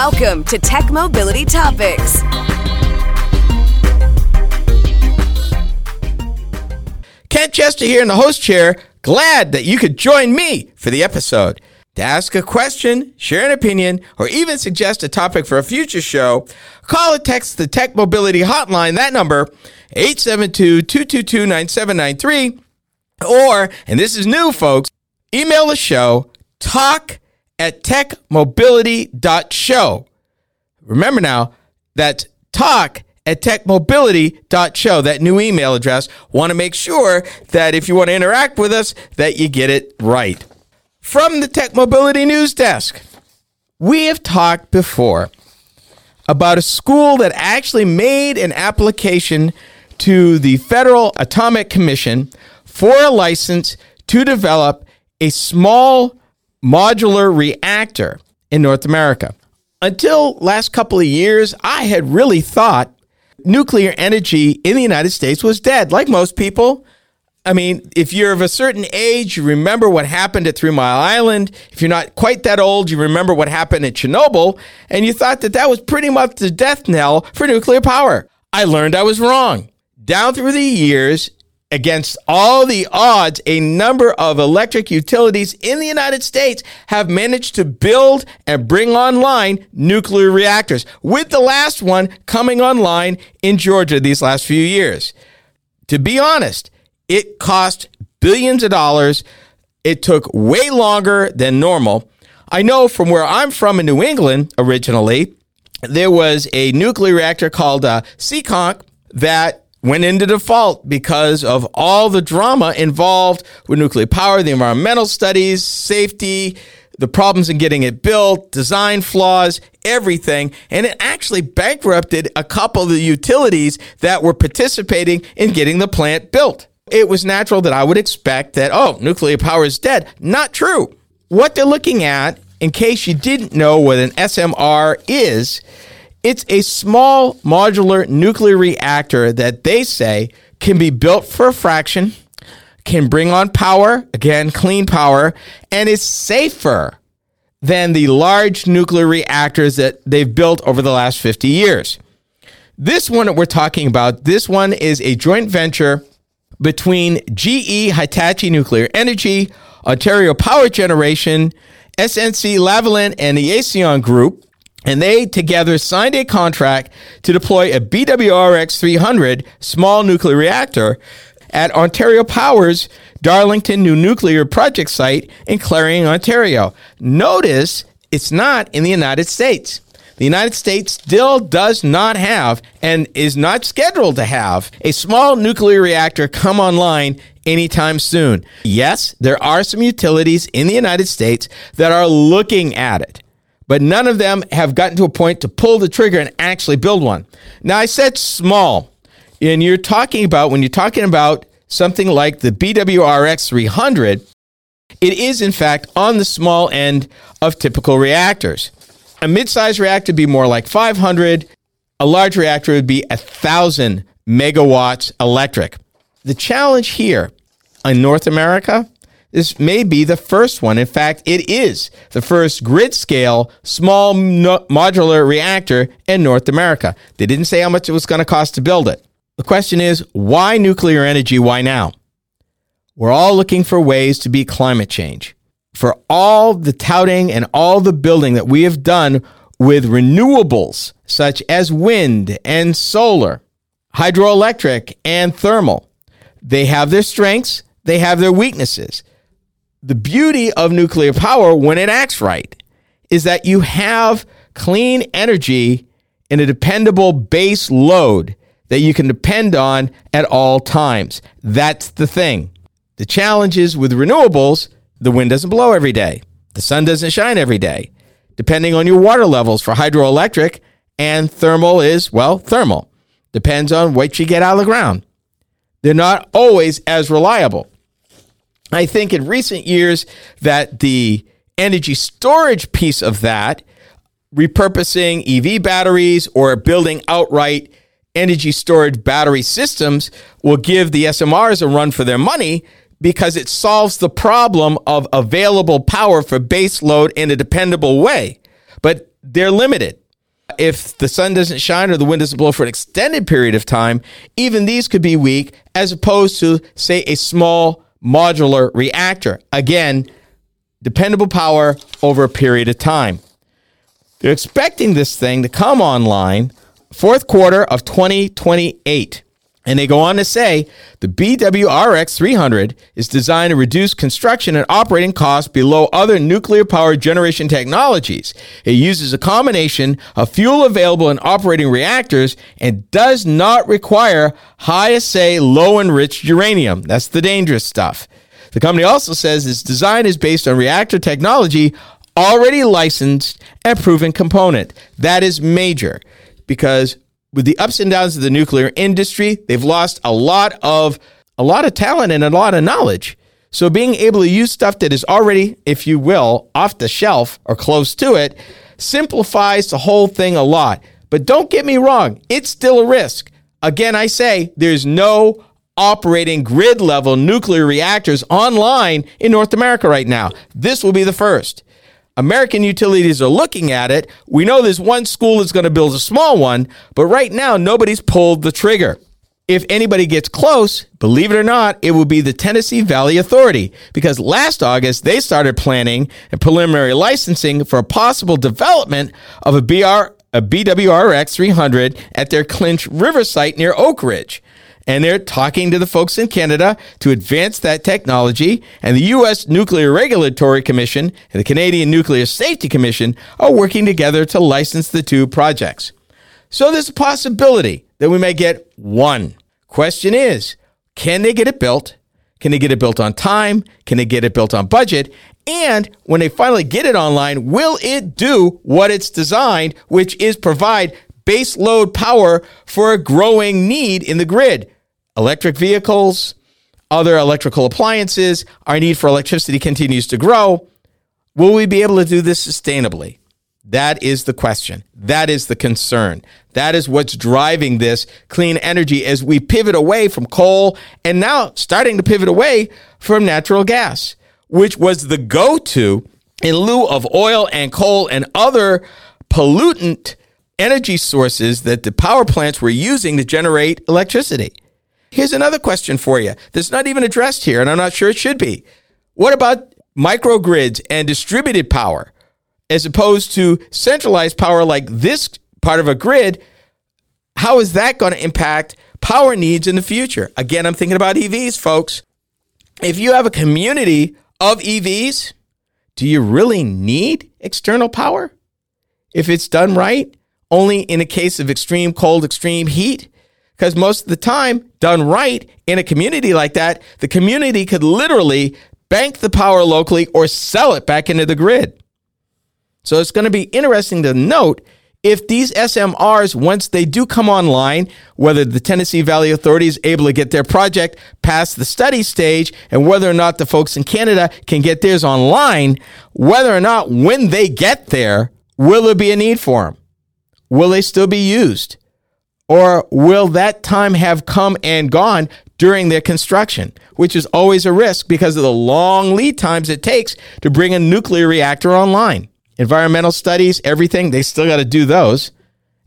Welcome to Tech Mobility Topics. Kent Chester here in the host chair. Glad that you could join me for the episode. To ask a question, share an opinion, or even suggest a topic for a future show, call or text the Tech Mobility Hotline. That number, 872-222-9793. Or, and this is new, folks, email the show, talk at techmobility.show. Remember now, that talk at techmobility.show, that new email address. Want to make sure that if you want to interact with us, that you get it right. From the Tech Mobility News Desk, we have talked before about a school that actually made an application to the Federal Atomic Commission for a license to develop a small modular reactor in North America. Until last couple of years, I had really thought nuclear energy in the United States was dead, like most people. I mean, if you're of a certain age, you remember what happened at Three Mile Island. If you're not quite that old, you remember what happened at Chernobyl, and you thought that that was pretty much the death knell for nuclear power. I learned I was wrong. Down through the years, Against all the odds, a number of electric utilities in the United States have managed to build and bring online nuclear reactors, with the last one coming online in Georgia these last few years. To be honest, it cost billions of dollars. It took way longer than normal. I know from where I'm from in New England originally, there was a nuclear reactor called uh, Seekonk that went into default because of all the drama involved with nuclear power, the environmental studies, safety, the problems in getting it built, design flaws, everything. And it actually bankrupted a couple of the utilities that were participating in getting the plant built. It was natural that I would expect that, oh, nuclear power is dead. Not true. What they're looking at, in case you didn't know what an SMR is, it's a small modular nuclear reactor that they say can be built for a fraction, can bring on power, again, clean power, and is safer than the large nuclear reactors that they've built over the last 50 years. This one that we're talking about, this one is a joint venture between GE Hitachi Nuclear Energy, Ontario Power Generation, SNC Lavalin, and the Aecon Group and they together signed a contract to deploy a BWRX 300 small nuclear reactor at Ontario Power's Darlington New Nuclear Project site in Clarington, Ontario. Notice it's not in the United States. The United States still does not have and is not scheduled to have a small nuclear reactor come online anytime soon. Yes, there are some utilities in the United States that are looking at it but none of them have gotten to a point to pull the trigger and actually build one. Now, I said small, and you're talking about when you're talking about something like the BWRX 300, it is in fact on the small end of typical reactors. A mid-sized reactor would be more like 500. A large reactor would be 1,000 megawatts electric. The challenge here in North America this may be the first one. In fact, it is the first grid scale small modular reactor in North America. They didn't say how much it was going to cost to build it. The question is why nuclear energy? Why now? We're all looking for ways to beat climate change. For all the touting and all the building that we have done with renewables such as wind and solar, hydroelectric and thermal, they have their strengths, they have their weaknesses the beauty of nuclear power when it acts right is that you have clean energy in a dependable base load that you can depend on at all times. That's the thing. The challenge is with renewables, the wind doesn't blow every day, the sun doesn't shine every day. Depending on your water levels for hydroelectric, and thermal is, well, thermal. Depends on what you get out of the ground. They're not always as reliable. I think in recent years that the energy storage piece of that, repurposing EV batteries or building outright energy storage battery systems, will give the SMRs a run for their money because it solves the problem of available power for base load in a dependable way. But they're limited. If the sun doesn't shine or the wind doesn't blow for an extended period of time, even these could be weak as opposed to, say, a small modular reactor. Again, dependable power over a period of time. They're expecting this thing to come online fourth quarter of 2028. And they go on to say the BWRX 300 is designed to reduce construction and operating costs below other nuclear power generation technologies. It uses a combination of fuel available in operating reactors and does not require high assay low enriched uranium. That's the dangerous stuff. The company also says its design is based on reactor technology already licensed and proven component. That is major because with the ups and downs of the nuclear industry, they've lost a lot of a lot of talent and a lot of knowledge. So being able to use stuff that is already, if you will, off the shelf or close to it simplifies the whole thing a lot. But don't get me wrong, it's still a risk. Again, I say there's no operating grid level nuclear reactors online in North America right now. This will be the first. American utilities are looking at it. We know there's one school that's going to build a small one, but right now nobody's pulled the trigger. If anybody gets close, believe it or not, it will be the Tennessee Valley Authority because last August they started planning and preliminary licensing for a possible development of a BR a BWRX 300 at their Clinch River site near Oak Ridge and they're talking to the folks in Canada to advance that technology. And the U.S. Nuclear Regulatory Commission and the Canadian Nuclear Safety Commission are working together to license the two projects. So there's a possibility that we may get one. Question is, can they get it built? Can they get it built on time? Can they get it built on budget? And when they finally get it online, will it do what it's designed, which is provide base load power for a growing need in the grid? Electric vehicles, other electrical appliances, our need for electricity continues to grow. Will we be able to do this sustainably? That is the question. That is the concern. That is what's driving this clean energy as we pivot away from coal and now starting to pivot away from natural gas, which was the go to in lieu of oil and coal and other pollutant energy sources that the power plants were using to generate electricity. Here's another question for you that's not even addressed here, and I'm not sure it should be. What about microgrids and distributed power as opposed to centralized power like this part of a grid? How is that going to impact power needs in the future? Again, I'm thinking about EVs, folks. If you have a community of EVs, do you really need external power? If it's done right, only in a case of extreme cold, extreme heat, because most of the time, done right in a community like that, the community could literally bank the power locally or sell it back into the grid. So it's going to be interesting to note if these SMRs, once they do come online, whether the Tennessee Valley Authority is able to get their project past the study stage and whether or not the folks in Canada can get theirs online, whether or not when they get there, will there be a need for them? Will they still be used? Or will that time have come and gone during their construction, which is always a risk because of the long lead times it takes to bring a nuclear reactor online? Environmental studies, everything, they still got to do those.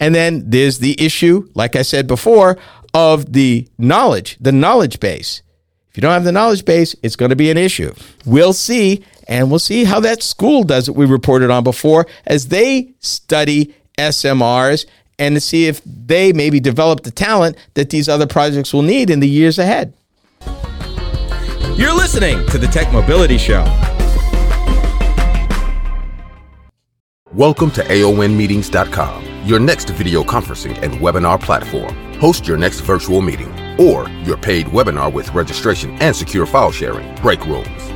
And then there's the issue, like I said before, of the knowledge, the knowledge base. If you don't have the knowledge base, it's going to be an issue. We'll see, and we'll see how that school does it we reported on before as they study SMRs and to see if they maybe develop the talent that these other projects will need in the years ahead. You're listening to the Tech Mobility Show. Welcome to AONmeetings.com, your next video conferencing and webinar platform. Host your next virtual meeting or your paid webinar with registration and secure file sharing, break rooms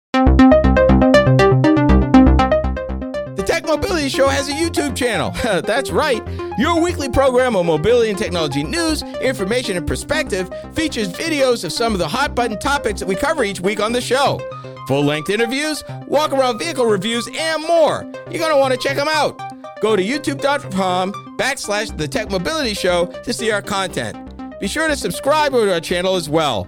The Tech Mobility Show has a YouTube channel. That's right. Your weekly program of mobility and technology news, information, and perspective features videos of some of the hot button topics that we cover each week on the show. Full length interviews, walk around vehicle reviews, and more. You're going to want to check them out. Go to youtube.com backslash the Tech Mobility Show to see our content. Be sure to subscribe to our channel as well.